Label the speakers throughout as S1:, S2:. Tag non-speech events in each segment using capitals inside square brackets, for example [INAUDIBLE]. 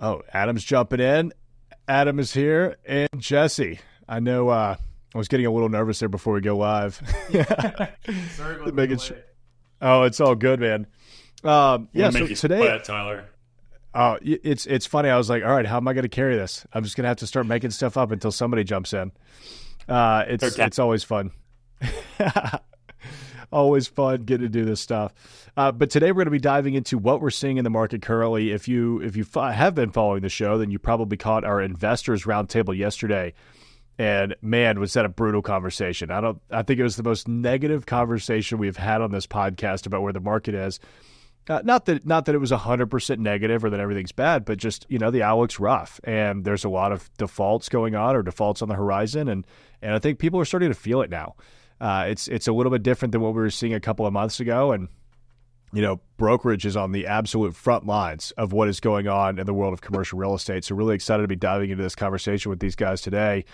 S1: Oh, Adam's jumping in. Adam is here and Jesse. I know uh, I was getting a little nervous there before we go live. [LAUGHS]
S2: Sorry about Making sure.
S1: Oh, it's all good, man. Um, yeah, so today,
S2: that, Tyler.
S1: Oh, it's it's funny. I was like, all right, how am I going to carry this? I'm just going to have to start making stuff up until somebody jumps in. Uh, it's okay. it's always fun. [LAUGHS] always fun getting to do this stuff. Uh, but today we're going to be diving into what we're seeing in the market currently. If you if you have been following the show, then you probably caught our investors roundtable yesterday. And man, was that a brutal conversation. I don't I think it was the most negative conversation we've had on this podcast about where the market is. Uh, not that not that it was 100% negative or that everything's bad, but just, you know, the outlook's rough and there's a lot of defaults going on or defaults on the horizon and and I think people are starting to feel it now. Uh, it's it's a little bit different than what we were seeing a couple of months ago, and you know, brokerage is on the absolute front lines of what is going on in the world of commercial real estate. So, really excited to be diving into this conversation with these guys today.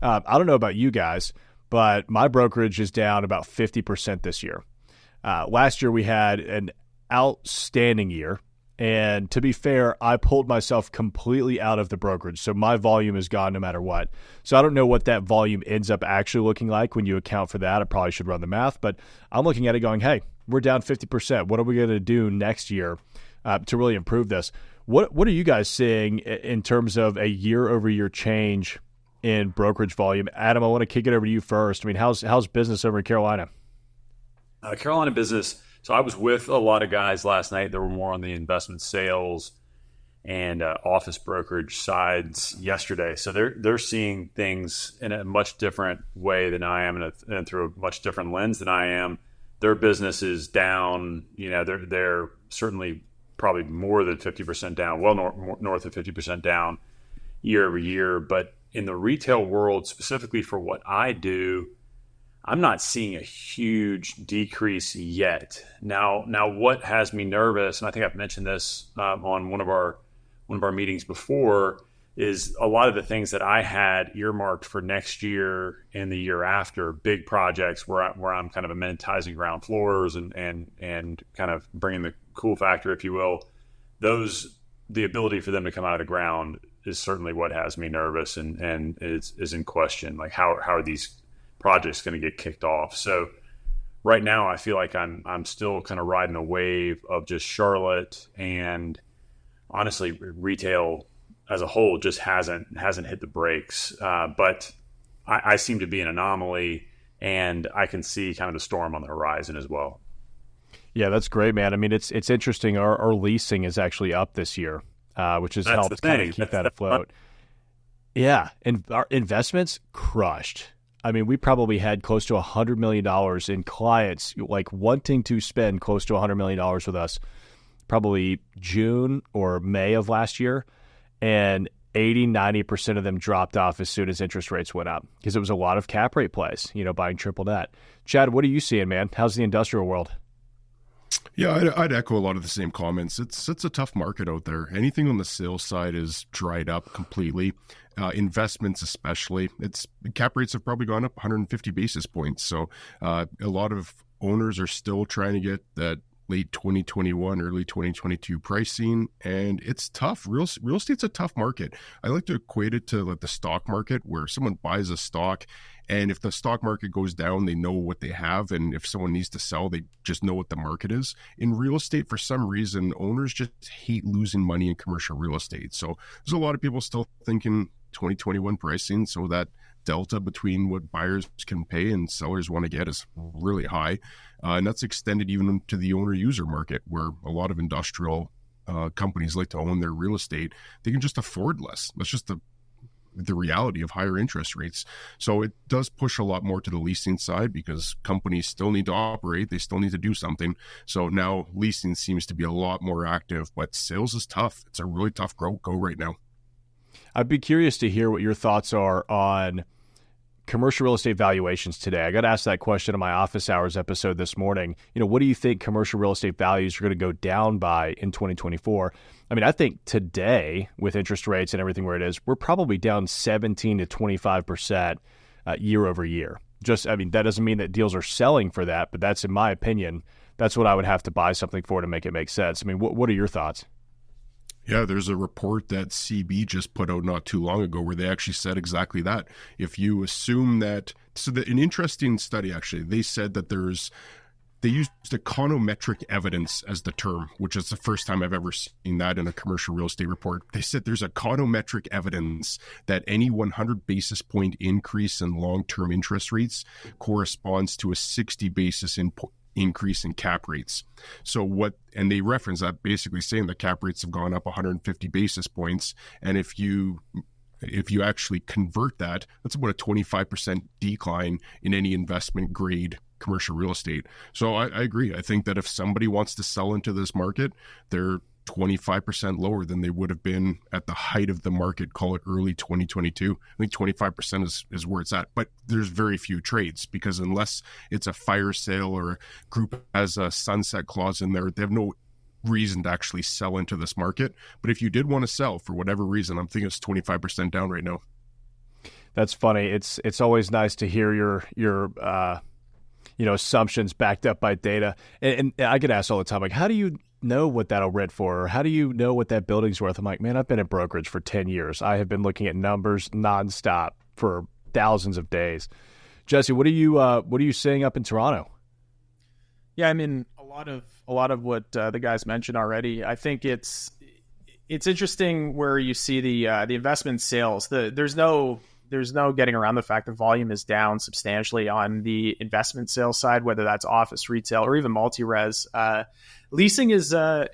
S1: Uh, I don't know about you guys, but my brokerage is down about 50% this year. Uh, last year, we had an outstanding year. And to be fair, I pulled myself completely out of the brokerage. So my volume is gone no matter what. So I don't know what that volume ends up actually looking like when you account for that. I probably should run the math, but I'm looking at it going, hey, we're down 50%. What are we going to do next year uh, to really improve this? What, what are you guys seeing in terms of a year over year change in brokerage volume? Adam, I want to kick it over to you first. I mean, how's, how's business over in Carolina?
S2: Uh, Carolina business so I was with a lot of guys last night that were more on the investment sales and uh, office brokerage sides yesterday. So they're they're seeing things in a much different way than I am, and, a, and through a much different lens than I am. Their business is down. You know, they're they're certainly probably more than fifty percent down, well north, north of fifty percent down year over year. But in the retail world, specifically for what I do, I'm not seeing a huge decrease yet. Now, now what has me nervous, and I think I've mentioned this um, on one of our one of our meetings before, is a lot of the things that I had earmarked for next year and the year after, big projects where I, where I'm kind of amenitizing ground floors and and and kind of bringing the cool factor, if you will. Those the ability for them to come out of the ground is certainly what has me nervous and and is is in question. Like how how are these project's going to get kicked off. So right now, I feel like I'm I'm still kind of riding a wave of just Charlotte and honestly retail as a whole just hasn't hasn't hit the brakes. Uh, but I, I seem to be an anomaly, and I can see kind of the storm on the horizon as well.
S1: Yeah, that's great, man. I mean, it's it's interesting. Our, our leasing is actually up this year, uh, which has that's helped kind of keep that's that afloat. Yeah, and our investments crushed. I mean, we probably had close to $100 million in clients like wanting to spend close to $100 million with us probably June or May of last year. And 80, 90% of them dropped off as soon as interest rates went up because it was a lot of cap rate plays, you know, buying triple net. Chad, what are you seeing, man? How's the industrial world?
S3: Yeah, I'd, I'd, echo a lot of the same comments. It's it's a tough market out there. Anything on the sales side is dried up completely. Uh, investments, especially, it's cap rates have probably gone up 150 basis points. So uh, a lot of owners are still trying to get that late 2021, early 2022 pricing, and it's tough. Real real estate's a tough market. I like to equate it to like the stock market, where someone buys a stock, and if the stock market goes down, they know what they have, and if someone needs to sell, they just know what the market is. In real estate, for some reason, owners just hate losing money in commercial real estate. So there's a lot of people still thinking 2021 pricing, so that delta between what buyers can pay and sellers want to get is really high. Uh, and that's extended even to the owner user market, where a lot of industrial uh, companies like to own their real estate. They can just afford less. That's just the the reality of higher interest rates. So it does push a lot more to the leasing side because companies still need to operate, they still need to do something. So now leasing seems to be a lot more active, but sales is tough. It's a really tough go go right now.
S1: I'd be curious to hear what your thoughts are on commercial real estate valuations today. I got asked that question in my office hours episode this morning. You know, what do you think commercial real estate values are going to go down by in 2024? I mean, I think today with interest rates and everything where it is, we're probably down 17 to 25 percent uh, year over year. Just, I mean, that doesn't mean that deals are selling for that, but that's in my opinion. That's what I would have to buy something for to make it make sense. I mean, what, what are your thoughts?
S3: Yeah, there's a report that CB just put out not too long ago where they actually said exactly that. If you assume that, so an interesting study actually, they said that there's, they used econometric evidence as the term, which is the first time I've ever seen that in a commercial real estate report. They said there's econometric evidence that any 100 basis point increase in long term interest rates corresponds to a 60 basis in, increase in cap rates. So what and they reference that basically saying that cap rates have gone up 150 basis points and if you if you actually convert that, that's about a 25% decline in any investment grade commercial real estate. So I, I, agree. I think that if somebody wants to sell into this market, they're 25% lower than they would have been at the height of the market, call it early 2022. I think 25% is, is where it's at. But there's very few trades because unless it's a fire sale or a group has a sunset clause in there, they have no reason to actually sell into this market. But if you did want to sell for whatever reason, I'm thinking it's 25% down right now.
S1: That's funny. It's it's always nice to hear your your uh, you know assumptions backed up by data. And, and, I get asked all the time, like, how do you know what that'll rent for? Or how do you know what that building's worth? I'm like, man, I've been in brokerage for 10 years. I have been looking at numbers nonstop for thousands of days. Jesse, what are you uh, what are you seeing up in Toronto?
S4: Yeah, I mean a lot of a lot of what uh, the guys mentioned already. I think it's it's interesting where you see the uh, the investment sales. The there's no there's no getting around the fact that volume is down substantially on the investment sales side, whether that's office, retail, or even multi-res. Uh, leasing is uh,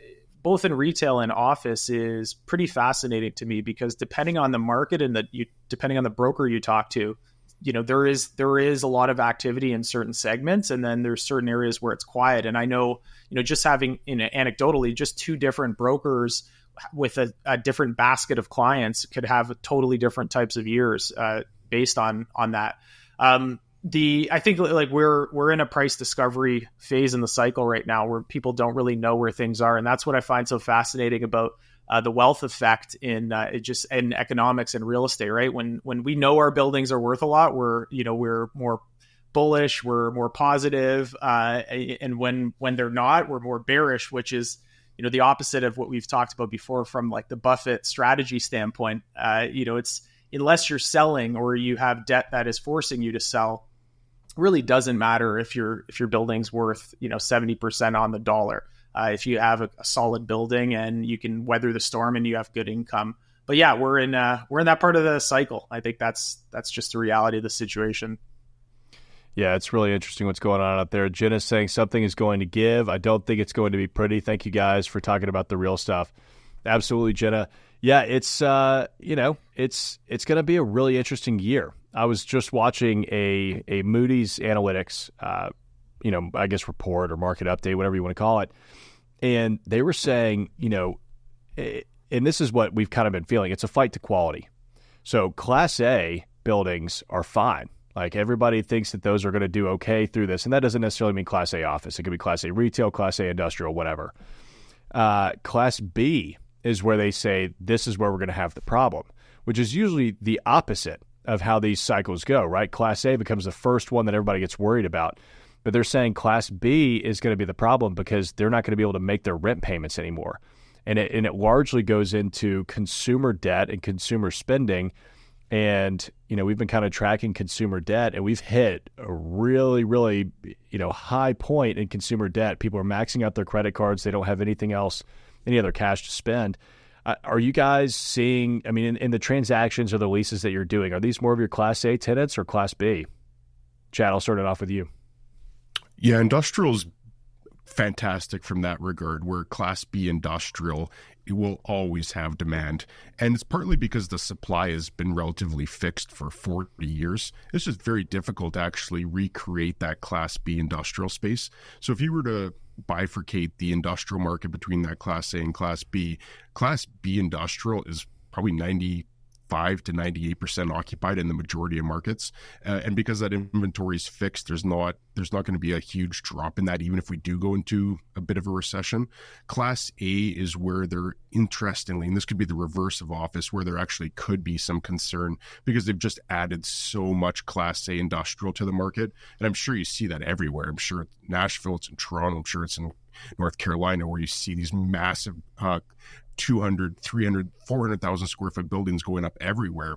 S4: both in retail and office is pretty fascinating to me because depending on the market and the you, depending on the broker you talk to, you know there is there is a lot of activity in certain segments, and then there's certain areas where it's quiet. And I know you know just having you know, anecdotally just two different brokers with a, a, different basket of clients could have totally different types of years uh, based on on that. Um, the I think like we're we're in a price discovery phase in the cycle right now where people don't really know where things are, and that's what I find so fascinating about uh, the wealth effect in uh, just in economics and real estate. Right when when we know our buildings are worth a lot, we're you know we're more bullish, we're more positive, uh, and when when they're not, we're more bearish, which is you know the opposite of what we've talked about before from like the Buffett strategy standpoint. Uh, you know, it's unless you're selling or you have debt that is forcing you to sell, really doesn't matter if your if your building's worth you know seventy percent on the dollar. Uh, if you have a, a, solid building and you can weather the storm and you have good income. But yeah, we're in uh, we're in that part of the cycle. I think that's that's just the reality of the situation.
S1: Yeah, it's really interesting what's going on out there. Jenna's saying something is going to give. I don't think it's going to be pretty. Thank you guys for talking about the real stuff. Absolutely, Jenna. Yeah, it's uh, you know, it's it's going to be a really interesting year. I was just watching a a Moody's Analytics, uh, you know, I guess report or market update, whatever you want to call it, and they were saying, you know, eh, and this is what we've kind of been feeling. It's a fight to quality. So Class A buildings are fine like everybody thinks that those are going to do okay through this, and that doesn't necessarily mean Class A office. It could be Class A retail, Class A industrial, whatever. Uh, class B is where they say this is where we're going to have the problem, which is usually the opposite of how these cycles go. Right? Class A becomes the first one that everybody gets worried about, but they're saying Class B is going to be the problem because they're not going to be able to make their rent payments anymore, and it and it largely goes into consumer debt and consumer spending and, you know, we've been kind of tracking consumer debt and we've hit a really, really, you know, high point in consumer debt. People are maxing out their credit cards. They don't have anything else, any other cash to spend. Uh, are you guys seeing, I mean, in, in, the transactions or the leases that you're doing, are these more of your Class A tenants or Class B? Chad, I'll start it off with you.
S3: Yeah, industrials fantastic from that regard, where Class B industrial it will always have demand. And it's partly because the supply has been relatively fixed for 40 years. It's just very difficult to actually recreate that Class B industrial space. So if you were to bifurcate the industrial market between that Class A and Class B, Class B industrial is probably 90 95 to 98% occupied in the majority of markets. Uh, and because that inventory is fixed, there's not there's not going to be a huge drop in that even if we do go into a bit of a recession. Class A is where there interestingly, and this could be the reverse of office where there actually could be some concern because they've just added so much class A industrial to the market. And I'm sure you see that everywhere. I'm sure Nashville, it's in Toronto, I'm sure it's in North Carolina where you see these massive uh, 200, 300, 400,000 square foot buildings going up everywhere.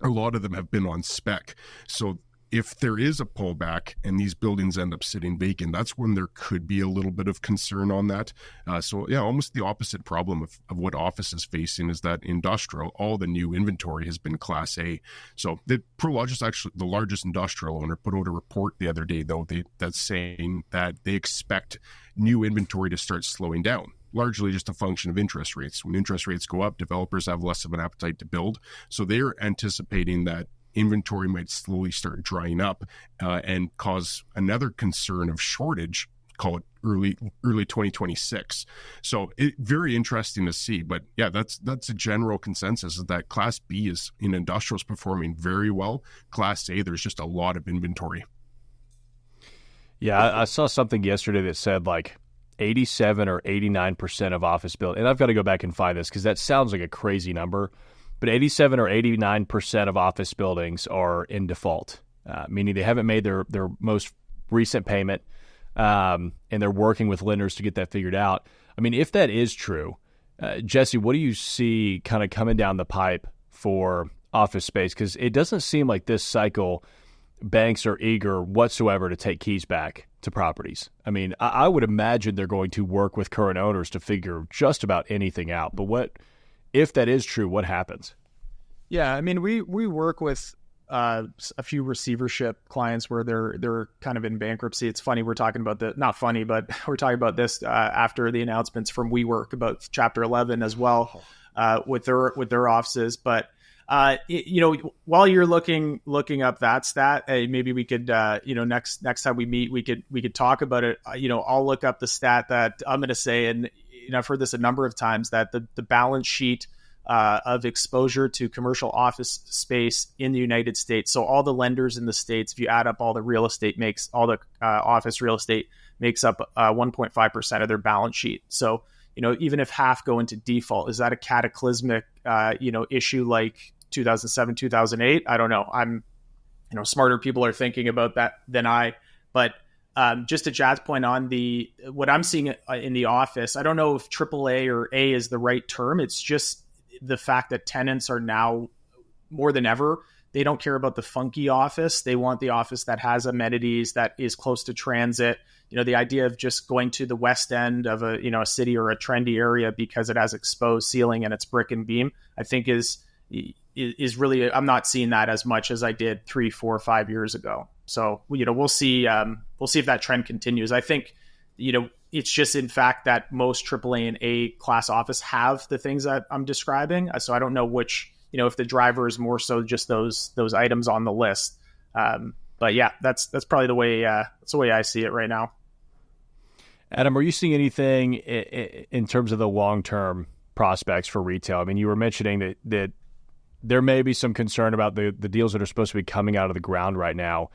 S3: A lot of them have been on spec. So if there is a pullback and these buildings end up sitting vacant, that's when there could be a little bit of concern on that. Uh, so, yeah, almost the opposite problem of, of what office is facing is that industrial, all the new inventory has been Class A. So, the Prologis, actually, the largest industrial owner, put out a report the other day, though, they, that's saying that they expect new inventory to start slowing down largely just a function of interest rates. When interest rates go up, developers have less of an appetite to build. So they're anticipating that inventory might slowly start drying up uh, and cause another concern of shortage call it early early 2026 so it, very interesting to see but yeah that's that's a general consensus that class b is in industrials performing very well class a there's just a lot of inventory
S1: yeah I saw something yesterday that said like 87 or 89% of office buildings, and I've got to go back and find this because that sounds like a crazy number, but 87 or 89% of office buildings are in default, uh, meaning they haven't made their, their most recent payment um, and they're working with lenders to get that figured out. I mean, if that is true, uh, Jesse, what do you see kind of coming down the pipe for office space? Because it doesn't seem like this cycle banks are eager whatsoever to take keys back to properties. I mean, I, I, would imagine they're going to work with current owners to figure just about anything out. But what if that is true? What happens?
S4: Yeah, I mean, we we work with uh, a few receivership clients where they're they're kind of in bankruptcy. It's funny we're talking about the not funny, but [LAUGHS] we're talking about this uh, after the announcements from WeWork about Chapter Eleven as well uh, with their with their offices, but uh, you know, while you're looking looking up that stat, hey, maybe we could, uh, you know, next next time we meet, we could we could talk about it. Uh, you know, I'll look up the stat that I'm going to say, and you know, I've heard this a number of times that the the balance sheet uh, of exposure to commercial office space in the United States. So all the lenders in the states, if you add up all the real estate, makes all the uh, office real estate makes up 1.5 uh, percent of their balance sheet. So you know, even if half go into default, is that a cataclysmic, uh, you know, issue like 2007, 2008? I don't know. I'm, you know, smarter people are thinking about that than I. But um, just to Chad's point on the what I'm seeing uh, in the office, I don't know if AAA or A is the right term. It's just the fact that tenants are now more than ever they don't care about the funky office. They want the office that has amenities, that is close to transit. You know, the idea of just going to the west end of a you know a city or a trendy area because it has exposed ceiling and it's brick and beam, I think is is really I'm not seeing that as much as I did three, four, five years ago. So you know, we'll see. Um, we'll see if that trend continues. I think you know it's just in fact that most AAA and A class office have the things that I'm describing. So I don't know which you know if the driver is more so just those those items on the list. Um, but yeah, that's that's probably the way uh, that's the way I see it right now.
S1: Adam, are you seeing anything in terms of the long term prospects for retail? I mean, you were mentioning that that there may be some concern about the the deals that are supposed to be coming out of the ground right now.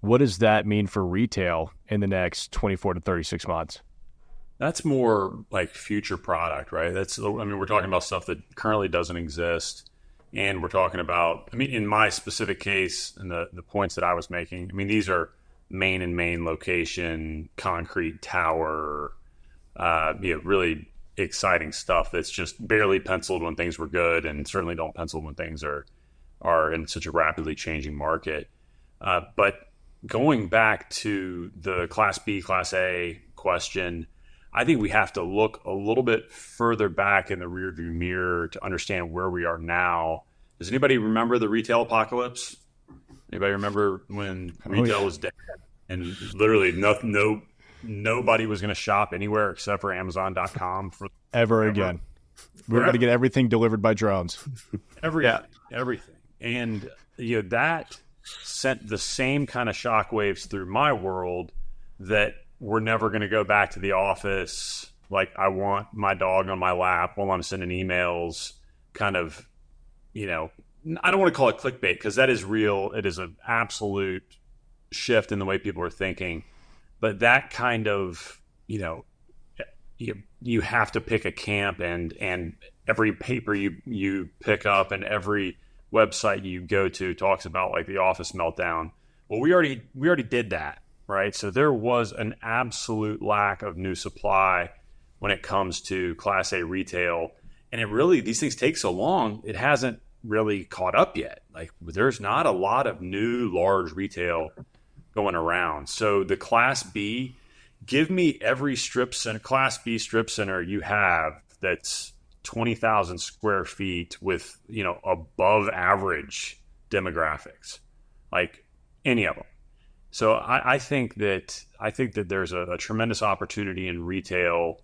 S1: What does that mean for retail in the next 24 to 36 months?
S2: That's more like future product, right? That's I mean, we're talking about stuff that currently doesn't exist and we're talking about i mean in my specific case and the, the points that i was making i mean these are main and main location concrete tower uh, you know, really exciting stuff that's just barely penciled when things were good and certainly don't pencil when things are are in such a rapidly changing market uh, but going back to the class b class a question I think we have to look a little bit further back in the rearview mirror to understand where we are now. Does anybody remember the retail apocalypse? Anybody remember when oh, retail yeah. was dead and literally no, no nobody was going to shop anywhere except for Amazon.com for
S1: ever again. We're going to get everything delivered by drones.
S2: Everything, yeah. everything, and you know that sent the same kind of shockwaves through my world that we're never going to go back to the office. Like I want my dog on my lap while I'm sending emails. Kind of, you know, I don't want to call it clickbait because that is real. It is an absolute shift in the way people are thinking. But that kind of, you know, you you have to pick a camp and and every paper you you pick up and every website you go to talks about like the office meltdown. Well, we already we already did that, right? So there was an absolute lack of new supply when it comes to class A retail. And it really these things take so long, it hasn't really caught up yet. Like there's not a lot of new large retail going around. So the class B, give me every strip center class B strip center you have that's 20,000 square feet with, you know, above average demographics, like any of them. So I, I think that I think that there's a, a tremendous opportunity in retail,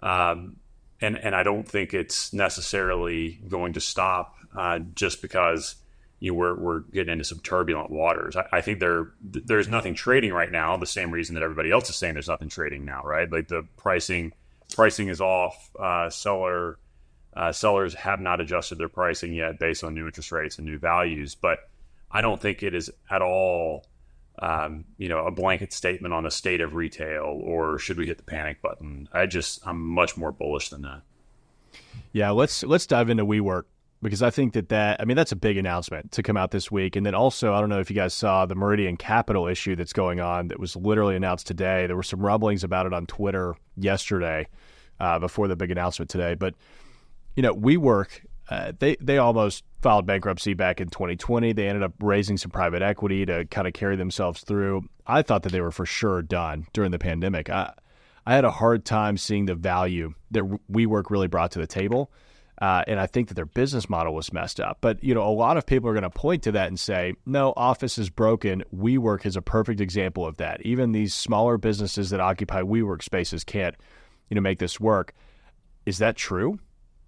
S2: um, and and I don't think it's necessarily going to stop uh, just because you know, we're we're getting into some turbulent waters. I, I, think there there's nothing trading right now. The same reason that everybody else is saying there's nothing trading now, right? Like the pricing pricing is off. Uh, seller uh, sellers have not adjusted their pricing yet based on new interest rates and new values, but I don't think it is at all, um, you know, a blanket statement on the state of retail or should we hit the panic button. I just I'm much more bullish than that.
S1: Yeah, let's let's dive into WeWork because I think that that I mean that's a big announcement to come out this week, and then also I don't know if you guys saw the Meridian Capital issue that's going on that was literally announced today. There were some rumblings about it on Twitter yesterday uh, before the big announcement today, but you know, WeWork, uh, they they almost filed bankruptcy back in 2020. They ended up raising some private equity to kind of carry themselves through. I thought that they were for sure done during the pandemic. I I had a hard time seeing the value that WeWork really brought to the table. Uh, and I think that their business model was messed up. But you know, a lot of people are going to point to that and say, "No, Office is broken." WeWork is a perfect example of that. Even these smaller businesses that occupy WeWork spaces can't, you know, make this work. Is that true?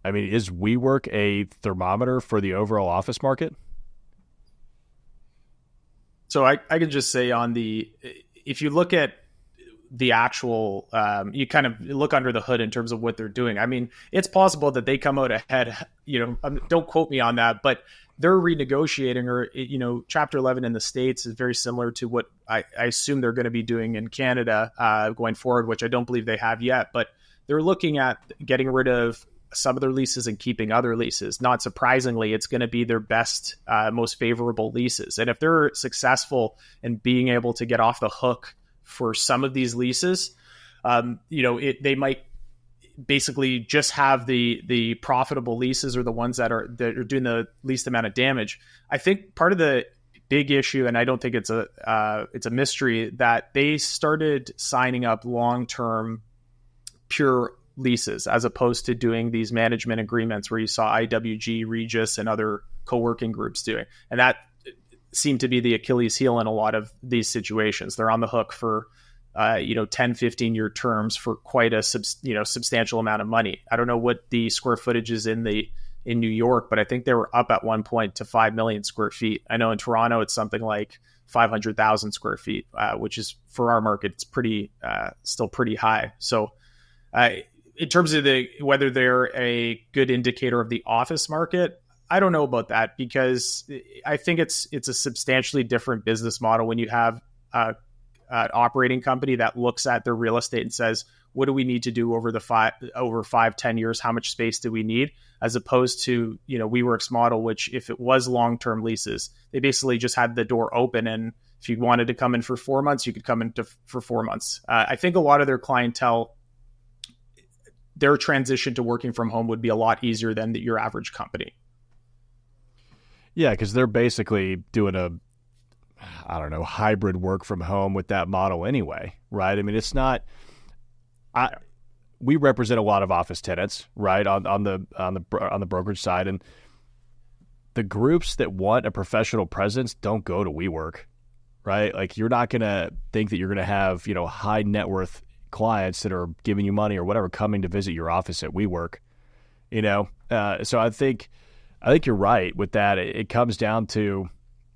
S1: I mean, is WeWork a thermometer for the overall office market?
S4: So I, I can just say on the if you look at the actual um, you kind of look under the hood in terms of what they're doing. I mean, it's possible that they come out ahead. You know, um, don't quote me on that, but they're renegotiating or you know chapter 11 in the states is very similar to what i, I assume they're going to be doing in canada uh, going forward which i don't believe they have yet but they're looking at getting rid of some of their leases and keeping other leases. Not surprisingly, it's going to be their best, uh, most favorable leases. And if they're successful in being able to get off the hook for some of these leases, um, you know, it, they might basically just have the the profitable leases or the ones that are that are doing the least amount of damage. I think part of the big issue, and I don't think it's a uh, it's a mystery that they started signing up long term pure leases as opposed to doing these management agreements where you saw IWG, Regus, and other co working groups doing. And that seemed to be the Achilles heel in a lot of these situations. They're on the hook for uh, you know 10 15 year terms for quite a sub, you know substantial amount of money. I don't know what the square footage is in the in new york but i think they were up at one point to 5 million square feet. I know in toronto it's something like 500000 square feet uh, which is for our market it's pretty uh, still pretty high. So uh, in terms of the whether they're a good indicator of the office market, I don't know about that because I think it's it's a substantially different business model when you have a, an operating company that looks at their real estate and says, "What do we need to do over the five over five ten years? How much space do we need?" As opposed to you know WeWork's model, which if it was long term leases, they basically just had the door open and if you wanted to come in for four months, you could come in to, for four months. Uh, I think a lot of their clientele their transition to working from home would be a lot easier than the, your average company.
S1: Yeah, because they're basically doing a, I don't know, hybrid work from home with that model anyway, right? I mean, it's not. I we represent a lot of office tenants, right, on on the on the on the brokerage side, and the groups that want a professional presence don't go to WeWork, right? Like you're not to think that you're to have you know high net worth clients that are giving you money or whatever coming to visit your office at WeWork. You know, uh, so I think I think you're right with that. It, it comes down to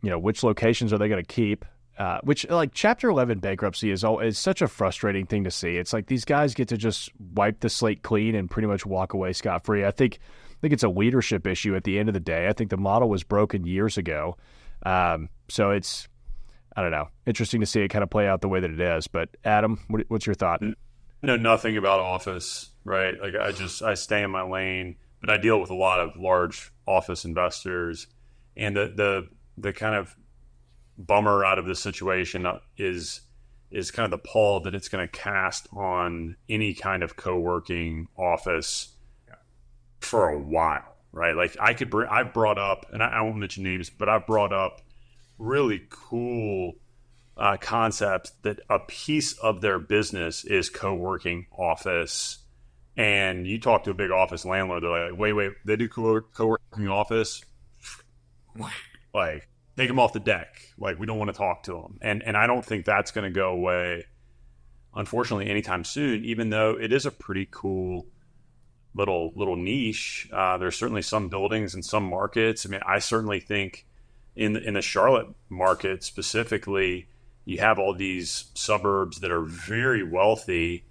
S1: you know which locations are they going to keep. Uh, which like Chapter Eleven bankruptcy is all is such a frustrating thing to see. It's like these guys get to just wipe the slate clean and pretty much walk away scot free. I think I think it's a leadership issue at the end of the day. I think the model was broken years ago, um, so it's I don't know. Interesting to see it kind of play out the way that it is. But Adam, what, what's your thought?
S2: know nothing about office, right? Like I just I stay in my lane, but I deal with a lot of large office investors, and the the the kind of bummer out of this situation is is kind of the pall that it's going to cast on any kind of co-working office for a while, right? Like I could bring, I've brought up, and I, I won't mention names, but I've brought up really cool uh, concept that a piece of their business is co-working office and you talk to a big office landlord they're like wait wait they do co-working office? Like take them off the deck. Like we don't want to talk to them and and i don't think that's going to go away unfortunately anytime soon even though it is a pretty cool little little niche. Uh, there's certainly some buildings in some markets. I mean i certainly think in in the charlotte market specifically you have all these suburbs that are very wealthy,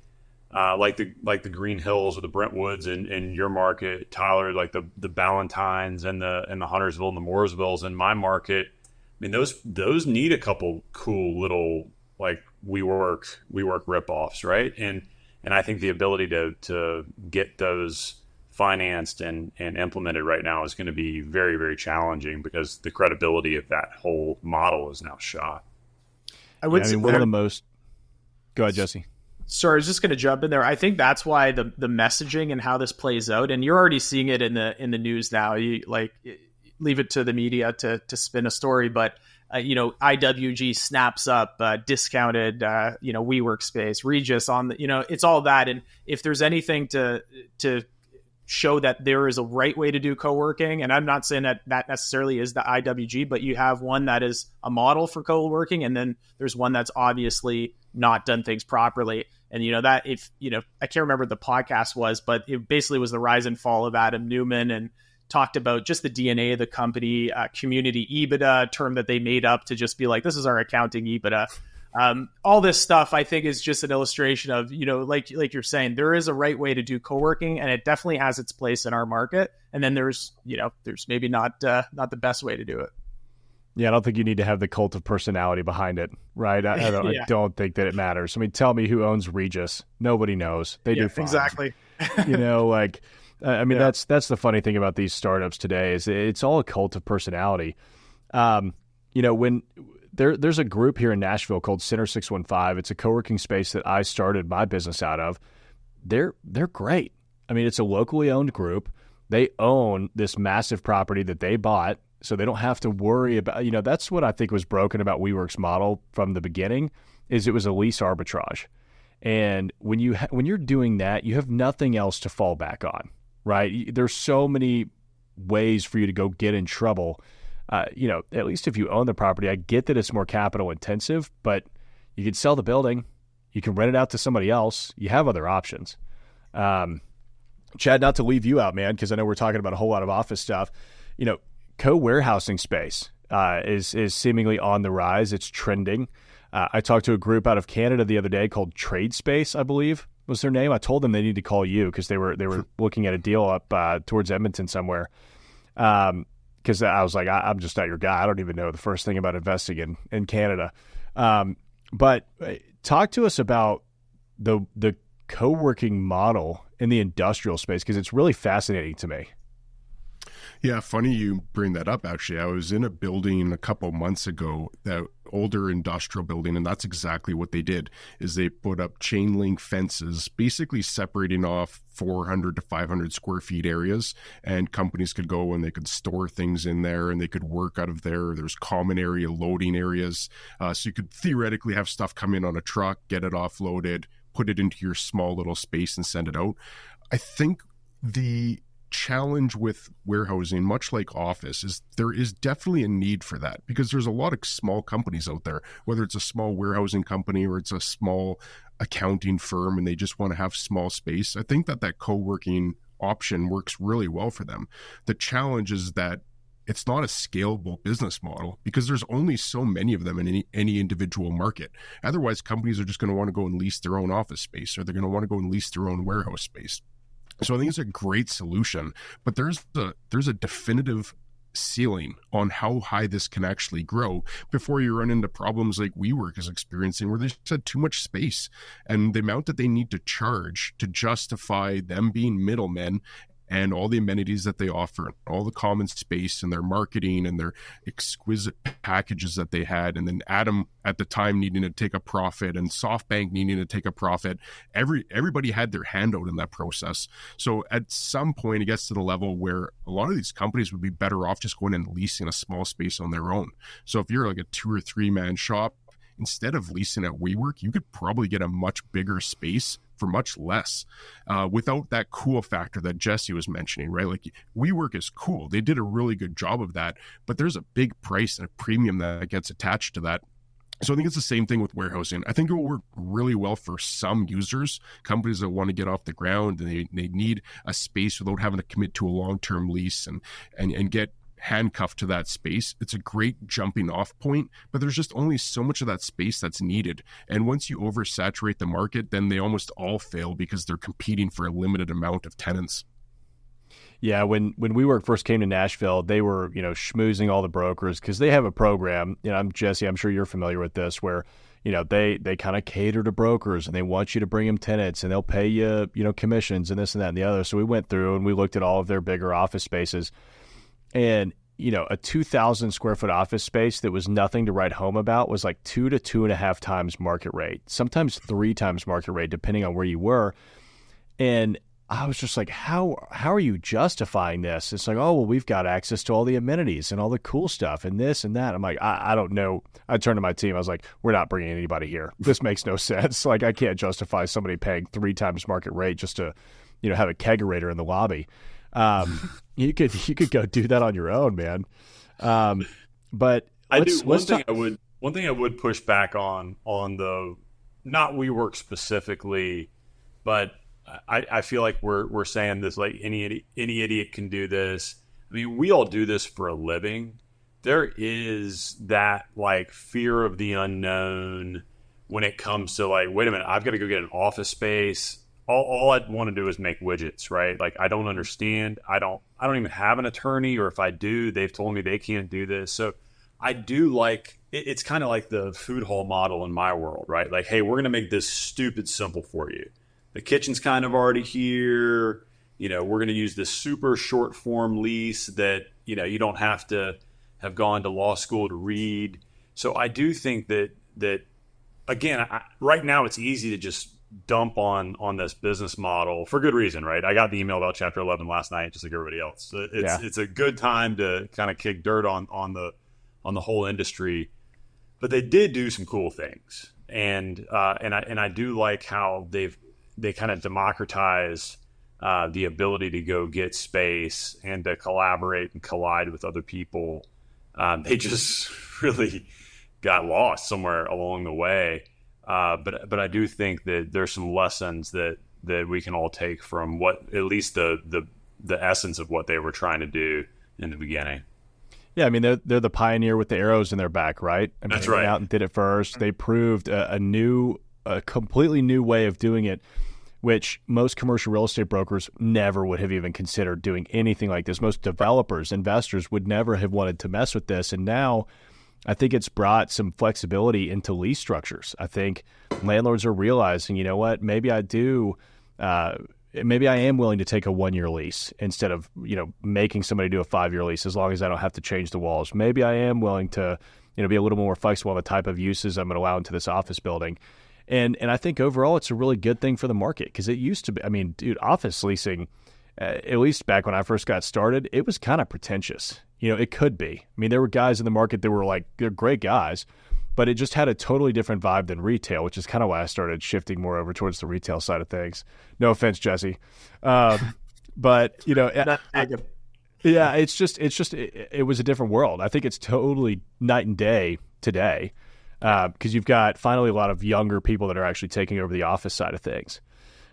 S2: uh, like the like the Green Hills or the Brentwoods in, in your market, Tyler, like the the Ballantynes and the and the Huntersville and the Mooresvilles in my market. I mean those those need a couple cool little like WeWork we work ripoffs, right? And and I think the ability to to get those financed and, and implemented right now is going to be very, very challenging because the credibility of that whole model is now shot.
S1: I would yeah, I mean, one of the most. Go ahead, Jesse.
S4: Sorry, I was just going to jump in there. I think that's why the the messaging and how this plays out, and you're already seeing it in the in the news now. You like leave it to the media to to spin a story, but uh, you know, IWG snaps up uh, discounted, uh, you know, WeWork space, Regus on the, you know, it's all that. And if there's anything to to show that there is a right way to do co-working and i'm not saying that that necessarily is the iwg but you have one that is a model for co-working and then there's one that's obviously not done things properly and you know that if you know i can't remember the podcast was but it basically was the rise and fall of Adam Neumann and talked about just the dna of the company uh, community ebitda term that they made up to just be like this is our accounting ebitda um, all this stuff, I think, is just an illustration of you know, like like you're saying, there is a right way to do co-working, and it definitely has its place in our market. And then there's you know, there's maybe not uh, not the best way to do it.
S1: Yeah, I don't think you need to have the cult of personality behind it, right? I, I, don't, [LAUGHS] yeah. I don't, think that it matters. I mean, tell me who owns Regus? Nobody knows. They yeah, do fine.
S4: exactly.
S1: you [LAUGHS] know, like I mean, yeah. that's that's the funny thing about these startups today is it's all a cult of personality. Um, you know, when there there's a group here in Nashville called Center 615. It's a co-working space that I started my business out of. They're they're great. I mean, it's a locally owned group. They own this massive property that they bought, so they don't have to worry about, you know, that's what I think was broken about WeWork's model from the beginning is it was a lease arbitrage. And when you ha- when you're doing that, you have nothing else to fall back on, right? There's so many ways for you to go get in trouble uh, you know, at least if you own the property, I get that it's more capital intensive, but you can sell the building, you can rent it out to somebody else. You have other options. Um, Chad, not to leave you out, man, because I know we're talking about a whole lot of office stuff. You know, co warehousing space uh, is is seemingly on the rise. It's trending. Uh, I talked to a group out of Canada the other day called Trade Space, I believe was their name. I told them they need to call you because they were they were looking at a deal up uh, towards Edmonton somewhere. Um, because I was like, I, am just not your guy. I don't even know the first thing about investing in in Canada. Um, but uh, talk to us about the the co working model in the industrial space because it's really fascinating to me.
S3: Yeah, funny you bring that up. Actually, I was in a building a couple months ago, that older industrial building, and that's exactly what they did. Is they put up chain link fences, basically separating off 400 to 500 square feet areas, and companies could go and they could store things in there, and they could work out of there. There's common area loading areas, uh, so you could theoretically have stuff come in on a truck, get it offloaded, put it into your small little space, and send it out. I think the challenge with warehousing, much like office, is there is definitely a need for that because there's a lot of small companies out there, whether it's a small warehousing company or it's a small accounting firm and they just want to have small space. I think that that co working option works really well for them. The challenge is that it's not a scalable business model because there's only so many of them in any, any individual market. Otherwise, companies are just going to want to go and lease their own office space or they're going to want to go and lease their own warehouse space. So I think it's a great solution, but there's a there's a definitive ceiling on how high this can actually grow before you run into problems like WeWork is experiencing where they just had too much space and the amount that they need to charge to justify them being middlemen and all the amenities that they offer, all the common space and their marketing and their exquisite packages that they had. And then Adam at the time needing to take a profit and SoftBank needing to take a profit. Every everybody had their hand out in that process. So at some point it gets to the level where a lot of these companies would be better off just going and leasing a small space on their own. So if you're like a two or three man shop, instead of leasing at WeWork, you could probably get a much bigger space for much less uh, without that cool factor that Jesse was mentioning, right? Like WeWork is cool. They did a really good job of that, but there's a big price and a premium that gets attached to that. So I think it's the same thing with warehousing. I think it will work really well for some users, companies that want to get off the ground and they, they need a space without having to commit to a long term lease and, and and get handcuffed to that space. It's a great jumping off point, but there's just only so much of that space that's needed. And once you oversaturate the market, then they almost all fail because they're competing for a limited amount of tenants.
S1: Yeah, when when WeWork first came to Nashville, they were you know schmoozing all the brokers because they have a program. You know, I'm Jesse. I'm sure you're familiar with this, where you know they they kind of cater to brokers and they want you to bring them tenants and they'll pay you you know commissions and this and that and the other. So we went through and we looked at all of their bigger office spaces and you know a 2000 square foot office space that was nothing to write home about was like two to two and a half times market rate sometimes three times market rate depending on where you were. And i was just like how how are you justifying this? It's like oh well we've got access to all the amenities and all the cool stuff and this and that. I'm like i, I don't know. I turned to my team. I was like we're not bringing anybody here. [LAUGHS] This makes no sense. [LAUGHS] Like i can't justify somebody paying three times market rate just to you know have a kegerator in the lobby um, [LAUGHS] you could you could go do that on your own, man. Um, but
S2: I do one thing talk- I would one thing I would push back on on the not WeWork specifically, but I, I feel like we're we're saying this like any any idiot can do this. I mean, we all do this for a living. There is that like fear of the unknown when it comes to like, wait a minute, I've got to go get an office space all, all I want to do is make widgets, right? Like I don't understand. I don't I don't even have an attorney, or if I do, they've told me they can't do this. So I do like it, it's kind of like the food hall model in my world, right? Like, hey, we're gonna make this stupid simple for you. The kitchen's kind of already here. You know, we're gonna use this super short form lease that you know you don't have to have gone to law school to read. So I do think that that again, I, right now it's easy to just dump on on this business model for good reason, right? I got the email about Chapter 11 last night, just like everybody else. So it's yeah. it's a good time to kind of kick dirt on on the on the whole industry, but they did do some cool things, and uh, and I and I do like how they've they kind of democratize uh, the ability to go get space and to collaborate and collide with other people. Um, they just [LAUGHS] really got lost somewhere along the way. Uh, but but I do think that there's some lessons that that we can all take from what at least the the the essence of what they were trying to do in the beginning.
S1: Yeah, I mean they're they're the pioneer with the arrows in their back, right? I mean,
S2: That's right.
S1: out and did it first. They proved a, a new, a completely new way of doing it, which most commercial real estate brokers never would have even considered doing anything like this. Most developers, investors would never have wanted to mess with this, and now I think it's brought some flexibility into lease structures. I think landlords are realizing, you know what, maybe I do. Uh, maybe I am willing to take a one year lease instead of you know making somebody do a five year lease as long as I don't have to change the walls. Maybe I am willing to you know be a little more flexible on the type of uses I'm going to allow into this office building. And and I think overall it's a really good thing for the market because it used to be. I mean, dude, office leasing, at least back when I first got started, it was kind of pretentious. You know, it could be. I mean, there were guys in the market that were like, they're great guys, but it just had a totally different vibe than retail, which is kind of why I started shifting more over towards the retail side of things. No offense, Jesse. Um, [LAUGHS] but you know, I, yeah, it's just it's just it, it, was a different world. I think it's totally night and day today because uh, you've got finally a lot of younger people that are actually taking over the office side of things.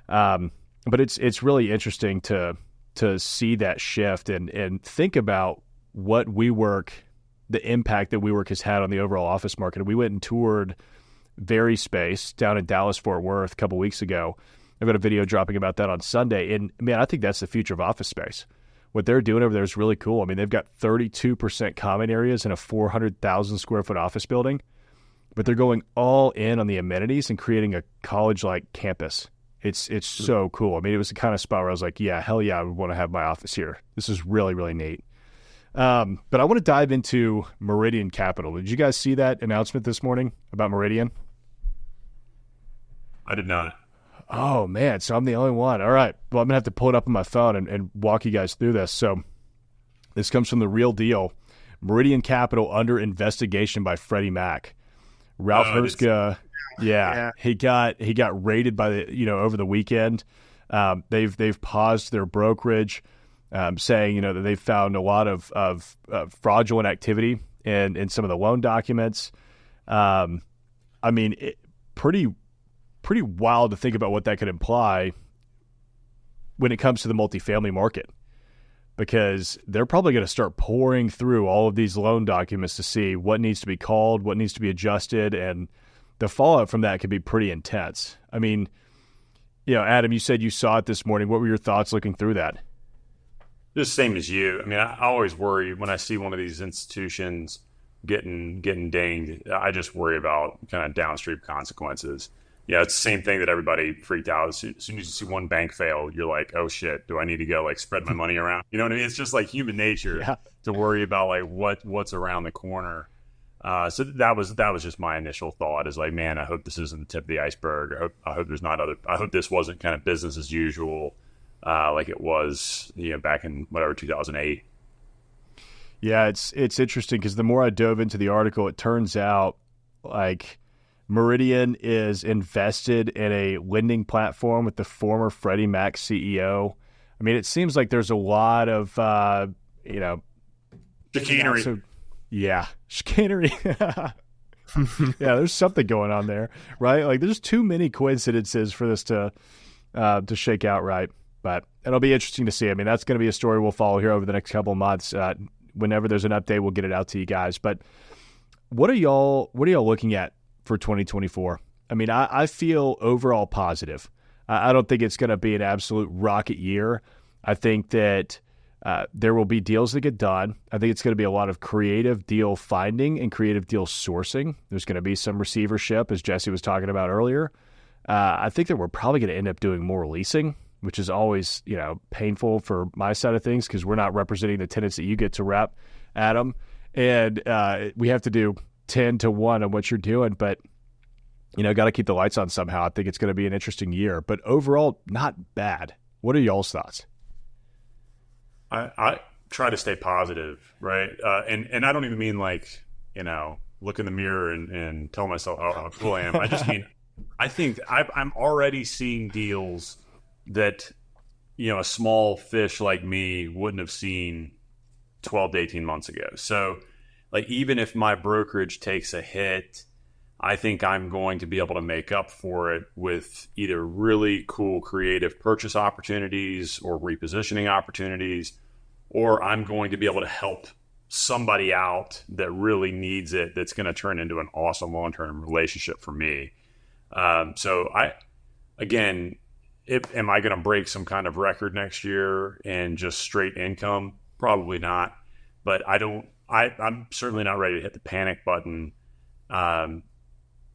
S1: Um, but it's it's really interesting to to see that shift and and think about what WeWork, the impact that WeWork has had on the overall office market. We went and toured VariSpace down in Dallas Fort Worth a couple weeks ago. I've got a video dropping about that on Sunday, and man, I think that's the future of office space what they're doing over there is really cool. I mean, they've got 32% common areas in a 400,000 square foot office building, but they're going all in on the amenities and creating a college like campus. It's it's so cool. I mean, it was the kind of spot where I was like, yeah, hell yeah, I would want to have my office here. This is really really neat. Um, but I want to dive into Meridian Capital. Did you guys see that announcement this morning about Meridian?
S2: I did not.
S1: Oh man, so I'm the only one. All right. Well, I'm gonna have to pull it up on my phone and, and walk you guys through this. So this comes from the real deal. Meridian Capital under investigation by Freddie Mac. Ralph oh, Herzka, yeah, yeah, he got he got raided by the you know over the weekend. Um, they've they've paused their brokerage, um, saying you know that they've found a lot of of, of fraudulent activity in in some of the loan documents. Um, I mean, it, pretty pretty wild to think about what that could imply when it comes to the multifamily market because they're probably going to start pouring through all of these loan documents to see what needs to be called, what needs to be adjusted, and the fallout from that could be pretty intense. I mean, you know, Adam, you said you saw it this morning. What were your thoughts looking through that?
S2: Just same as you. I mean, I always worry when I see one of these institutions getting getting dinged. I just worry about kind of downstream consequences yeah, it's the same thing that everybody freaked out. As soon, as soon, as you see one bank fail, you're like, oh shit, do I need to go like spread my money around? You know what I mean? It's just like human nature [LAUGHS] yeah. to worry about like what what's around the corner. Uh, so that was that was just my initial thought is like, man, I hope this isn't the tip of the iceberg. I hope, I hope there's not other. I hope this wasn't kind of business as usual, uh, like it was, you know, back in whatever 2008.
S1: Yeah, it's it's interesting because the more I dove into the article, it turns out like Meridian is invested in a lending platform with the former Freddie Mac CEO. I mean, it seems like there's a lot of, uh, you know,
S2: chicanery.
S1: Yeah, [LAUGHS] chicanery. [LAUGHS] yeah, there's something going on there, right? Like, there's too many coincidences for this to uh, to shake out right. But it'll be interesting to see. I mean, that's going to be a story we'll follow here over the next couple of months. Uh, whenever there's an update, we'll get it out to you guys. But what are y'all? What are y'all looking at for 2024. I mean, I, I feel overall positive. I, I don't think it's going to be an absolute rocket year. I think that uh, there will be deals that get done. I think it's going to be a lot of creative deal finding and creative deal sourcing. There's going to be some receivership, as Jesse was talking about earlier. Uh, I think that we're probably going to end up doing more leasing, which is always you know painful for my side of things because we're not representing the tenants that you get to rep, Adam, and uh, we have to do 10 to 1 on what you're doing, but you know, got to keep the lights on somehow. I think it's going to be an interesting year, but overall, not bad. What are y'all's thoughts?
S2: I, I try to stay positive, right? Uh, and and I don't even mean like you know look in the mirror and, and tell myself how, how cool I am. I just mean I think i I'm already seeing deals that you know a small fish like me wouldn't have seen 12 to 18 months ago. So like even if my brokerage takes a hit, I think I'm going to be able to make up for it with either really cool creative purchase opportunities or repositioning opportunities, or I'm going to be able to help somebody out that really needs it that's going to turn into an awesome long term relationship for me. Um, so I, again, am I going to break some kind of record next year in just straight income? Probably not. But I don't I, I'm certainly not ready to hit the panic button. Um,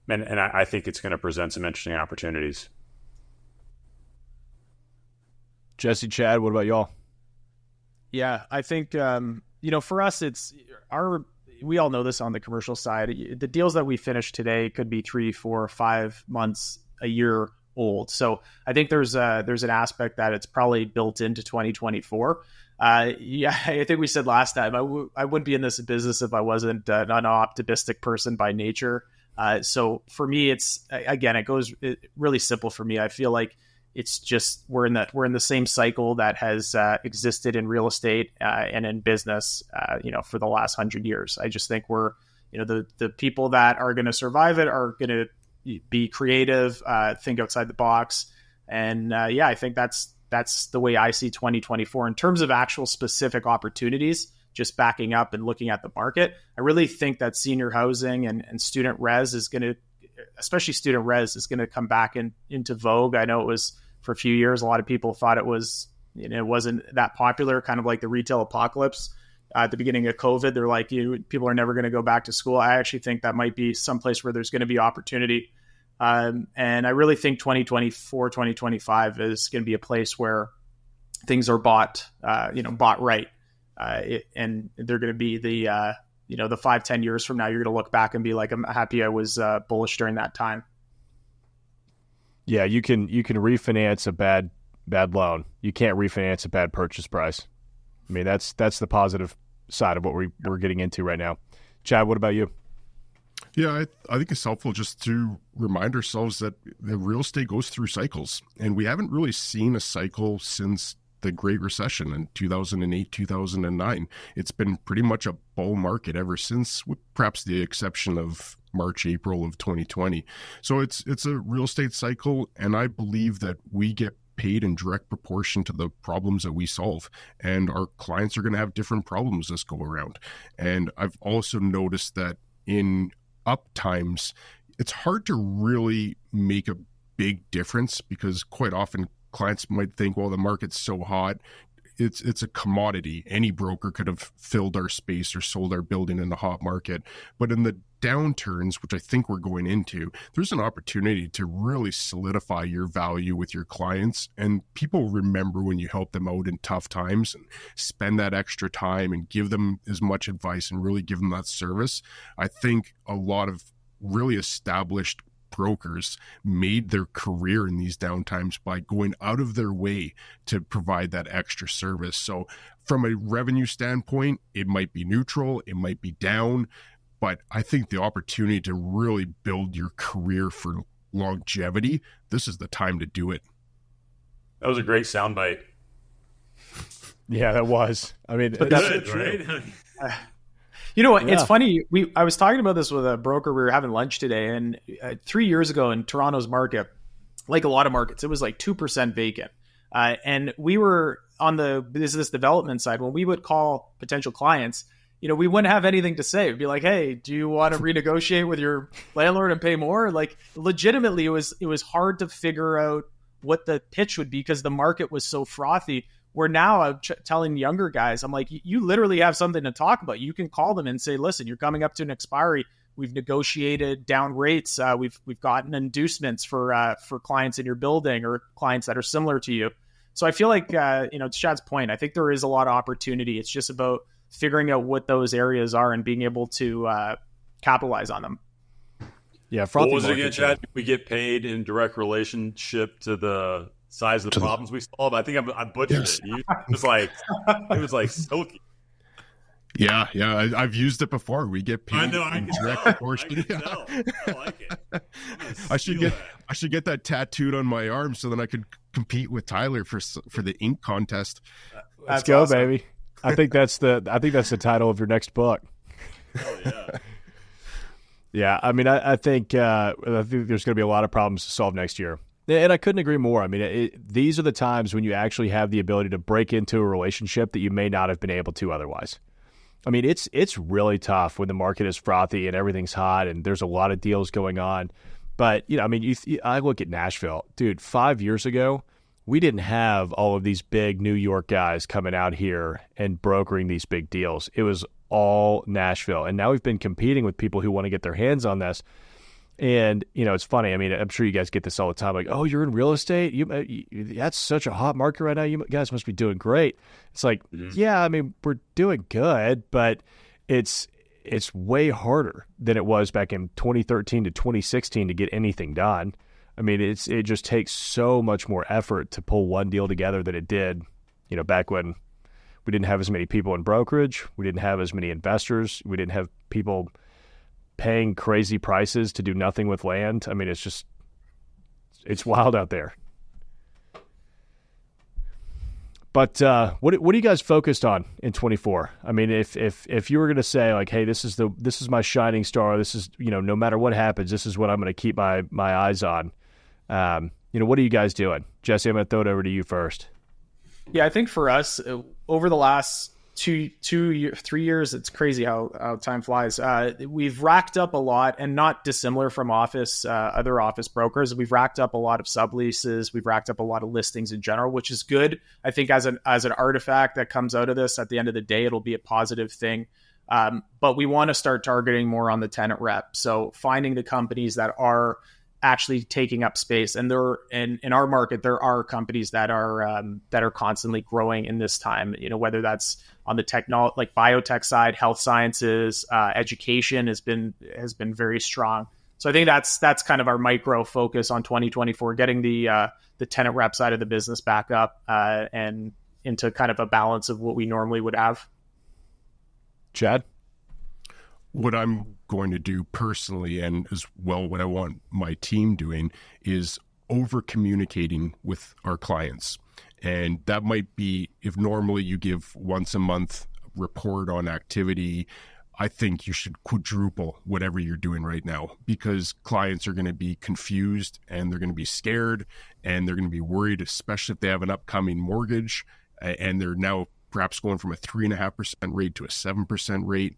S2: and, and I, I think it's going to present some interesting opportunities.
S1: Jesse, Chad, what about y'all?
S4: Yeah, I think um, you know for us, it's our. We all know this on the commercial side. The deals that we finish today could be three, four, five months, a year old. So I think there's a, there's an aspect that it's probably built into 2024 uh, yeah, [LAUGHS] I think we said last time I w- I wouldn't be in this business if I wasn't uh, an optimistic person by nature. Uh, so for me, it's again, it goes really simple for me. I feel like it's just we're in the we're in the same cycle that has uh, existed in real estate uh, and in business, uh, you know, for the last hundred years. I just think we're you know the the people that are going to survive it are going to be creative, uh, think outside the box, and uh, yeah, I think that's that's the way I see 2024 in terms of actual specific opportunities. Just backing up and looking at the market, I really think that senior housing and, and student res is going to, especially student res, is going to come back in, into vogue. I know it was for a few years. A lot of people thought it was, you know, it wasn't that popular, kind of like the retail apocalypse uh, at the beginning of COVID. They're like, you people are never going to go back to school. I actually think that might be someplace where there's going to be opportunity. Um, and I really think 2024, 2025 is going to be a place where things are bought, uh, you know, bought right. Uh, it, and they're going to be the, uh, you know, the five, ten years from now, you're going to look back and be like, I'm happy I was uh, bullish during that time.
S1: Yeah, you can you can refinance a bad bad loan. You can't refinance a bad purchase price. I mean, that's that's the positive side of what we, we're getting into right now. Chad, what about you?
S3: Yeah, I, I think it's helpful just to remind ourselves that the real estate goes through cycles, and we haven't really seen a cycle since the Great Recession in 2008, 2009. It's been pretty much a bull market ever since, with perhaps the exception of March, April of 2020. So it's it's a real estate cycle, and I believe that we get paid in direct proportion to the problems that we solve. And our clients are going to have different problems this go around. And I've also noticed that in up times, it's hard to really make a big difference because quite often clients might think, well, the market's so hot. It's it's a commodity. Any broker could have filled our space or sold our building in the hot market. But in the downturns, which I think we're going into, there's an opportunity to really solidify your value with your clients. And people remember when you help them out in tough times and spend that extra time and give them as much advice and really give them that service. I think a lot of really established brokers made their career in these downtimes by going out of their way to provide that extra service. So, from a revenue standpoint, it might be neutral, it might be down, but I think the opportunity to really build your career for longevity, this is the time to do it.
S2: That was a great soundbite.
S1: Yeah, that was. I mean,
S4: but that's Good, right? [LAUGHS] You know what? Yeah. It's funny. We I was talking about this with a broker. We were having lunch today, and uh, three years ago in Toronto's market, like a lot of markets, it was like two percent vacant. Uh, and we were on the business development side when we would call potential clients. You know, we wouldn't have anything to say. It'd be like, "Hey, do you want to renegotiate with your landlord and pay more?" Like, legitimately, it was it was hard to figure out what the pitch would be because the market was so frothy where now I'm ch- telling younger guys, I'm like, you literally have something to talk about. You can call them and say, listen, you're coming up to an expiry. We've negotiated down rates. Uh, we've we've gotten inducements for uh, for clients in your building or clients that are similar to you. So I feel like uh, you know, to Chad's point, I think there is a lot of opportunity. It's just about figuring out what those areas are and being able to uh, capitalize on them.
S1: Yeah,
S2: what was it again, Chad? We get paid in direct relationship to the size of the problems we solve. I think I, I butchered yes. it. it was like it was like silky.
S3: Yeah, yeah, I, have used it before. We get paid I
S2: know, I
S3: in direct proportion. I, [LAUGHS] I like it. I should get that. I should get that tattooed on my arm so then I could compete with Tyler for for the ink contest.
S1: Let's go, awesome. baby. I think that's the I think that's the title of your next book.
S2: Oh yeah. [LAUGHS]
S1: yeah, I mean, I, I think uh, I think there's going to be a lot of problems to solve next year. And I couldn't agree more. I mean, it, these are the times when you actually have the ability to break into a relationship that you may not have been able to otherwise. I mean, it's it's really tough when the market is frothy and everything's hot and there's a lot of deals going on. But you know, I mean, you, I look at Nashville, dude. Five years ago, we didn't have all of these big New York guys coming out here and brokering these big deals. It was all Nashville, and now we've been competing with people who want to get their hands on this. And you know, it's funny. I mean, I'm sure you guys get this all the time. Like, oh, you're in real estate. You, uh, you that's such a hot market right now. You guys must be doing great. It's like, mm-hmm. yeah, I mean, we're doing good, but it's it's way harder than it was back in 2013 to 2016 to get anything done. I mean, it's it just takes so much more effort to pull one deal together than it did, you know, back when we didn't have as many people in brokerage, we didn't have as many investors, we didn't have people paying crazy prices to do nothing with land. I mean, it's just it's wild out there. But uh, what what are you guys focused on in 24? I mean, if if if you were going to say like, hey, this is the this is my shining star. This is you know, no matter what happens, this is what I'm going to keep my my eyes on. Um, you know, what are you guys doing, Jesse? I'm going to throw it over to you first.
S4: Yeah, I think for us uh, over the last two two three years it's crazy how, how time flies uh, we've racked up a lot and not dissimilar from office uh, other office brokers we've racked up a lot of subleases we've racked up a lot of listings in general which is good i think as an as an artifact that comes out of this at the end of the day it'll be a positive thing um, but we want to start targeting more on the tenant rep so finding the companies that are actually taking up space. And there, in in our market, there are companies that are um, that are constantly growing in this time. You know, whether that's on the technology, like biotech side, health sciences, uh, education has been has been very strong. So I think that's that's kind of our micro focus on 2024, getting the uh, the tenant rep side of the business back up uh, and into kind of a balance of what we normally would have.
S1: Chad
S3: what I'm going to do personally, and as well, what I want my team doing is over communicating with our clients. And that might be if normally you give once a month report on activity, I think you should quadruple whatever you're doing right now because clients are going to be confused and they're going to be scared and they're going to be worried, especially if they have an upcoming mortgage and they're now perhaps going from a 3.5% rate to a 7% rate.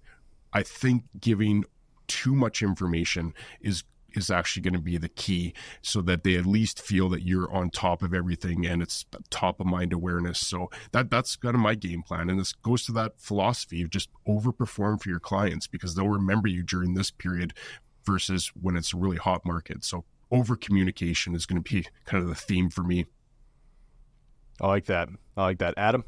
S3: I think giving too much information is is actually going to be the key so that they at least feel that you're on top of everything and it's top of mind awareness. So that that's kind of my game plan. And this goes to that philosophy of just overperform for your clients because they'll remember you during this period versus when it's a really hot market. So over communication is going to be kind of the theme for me.
S1: I like that. I like that. Adam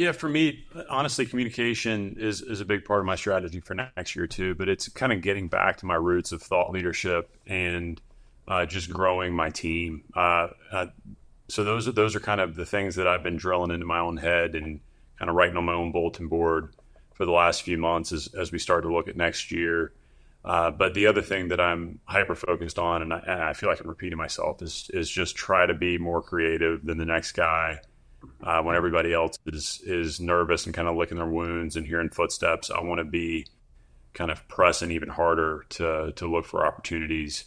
S2: yeah, for me, honestly, communication is, is a big part of my strategy for next year too. But it's kind of getting back to my roots of thought leadership and uh, just growing my team. Uh, uh, so those are those are kind of the things that I've been drilling into my own head and kind of writing on my own bulletin board for the last few months as as we start to look at next year. Uh, but the other thing that I'm hyper focused on, and I, and I, feel like I'm repeating myself, is is just try to be more creative than the next guy uh, when everybody else is is nervous and kind of licking their wounds and hearing footsteps, I want to be kind of pressing even harder to to look for opportunities.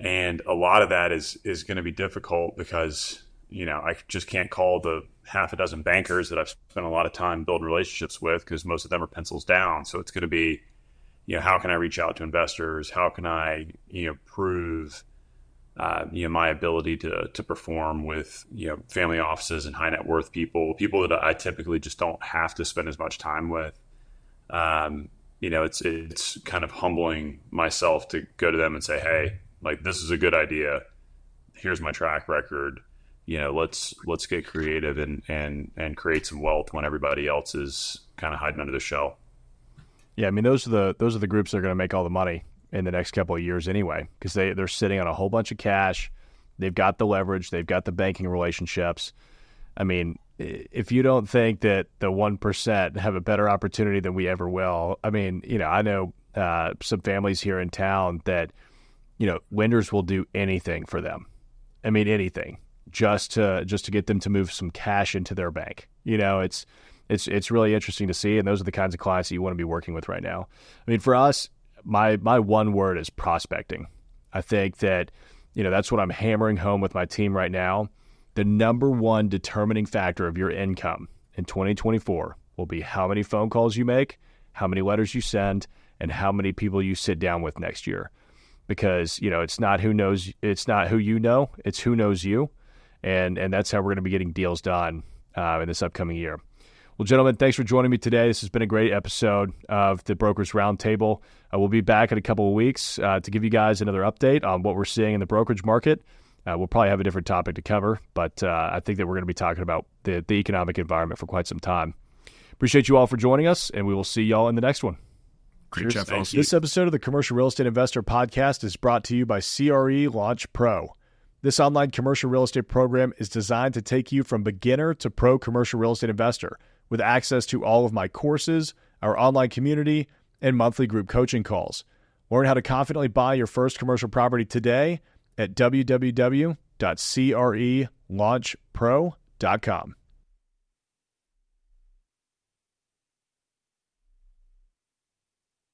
S2: And a lot of that is is going to be difficult because you know I just can't call the half a dozen bankers that I've spent a lot of time building relationships with because most of them are pencils down. So it's going to be, you know, how can I reach out to investors? How can I, you know, prove uh, you know my ability to to perform with you know family offices and high net worth people, people that I typically just don't have to spend as much time with. Um, you know, it's it's kind of humbling myself to go to them and say, hey, like this is a good idea. Here's my track record. You know, let's let's get creative and and and create some wealth when everybody else is kind of hiding under the shell.
S1: Yeah, I mean those are the those are the groups that are going to make all the money in the next couple of years anyway, because they they're sitting on a whole bunch of cash. They've got the leverage. They've got the banking relationships. I mean, if you don't think that the one percent have a better opportunity than we ever will, I mean, you know, I know uh, some families here in town that, you know, lenders will do anything for them. I mean, anything just to just to get them to move some cash into their bank. You know, it's it's it's really interesting to see, and those are the kinds of clients that you want to be working with right now. I mean, for us, my my one word is prospecting. I think that you know that's what I'm hammering home with my team right now. The number one determining factor of your income in 2024 will be how many phone calls you make, how many letters you send, and how many people you sit down with next year. Because you know it's not who knows, it's not who you know, it's who knows you, and and that's how we're going to be getting deals done uh, in this upcoming year. Well, gentlemen, thanks for joining me today. This has been a great episode of the Brokers Roundtable. Uh, we'll be back in a couple of weeks uh, to give you guys another update on what we're seeing in the brokerage market. Uh, we'll probably have a different topic to cover, but uh, I think that we're going to be talking about the, the economic environment for quite some time. Appreciate you all for joining us, and we will see y'all in the next one.
S3: Great Cheers. job,
S1: This episode of the Commercial Real Estate Investor Podcast is brought to you by CRE Launch Pro. This online commercial real estate program is designed to take you from beginner to pro commercial real estate investor – with access to all of my courses, our online community, and monthly group coaching calls. Learn how to confidently buy your first commercial property today at www.crelaunchpro.com.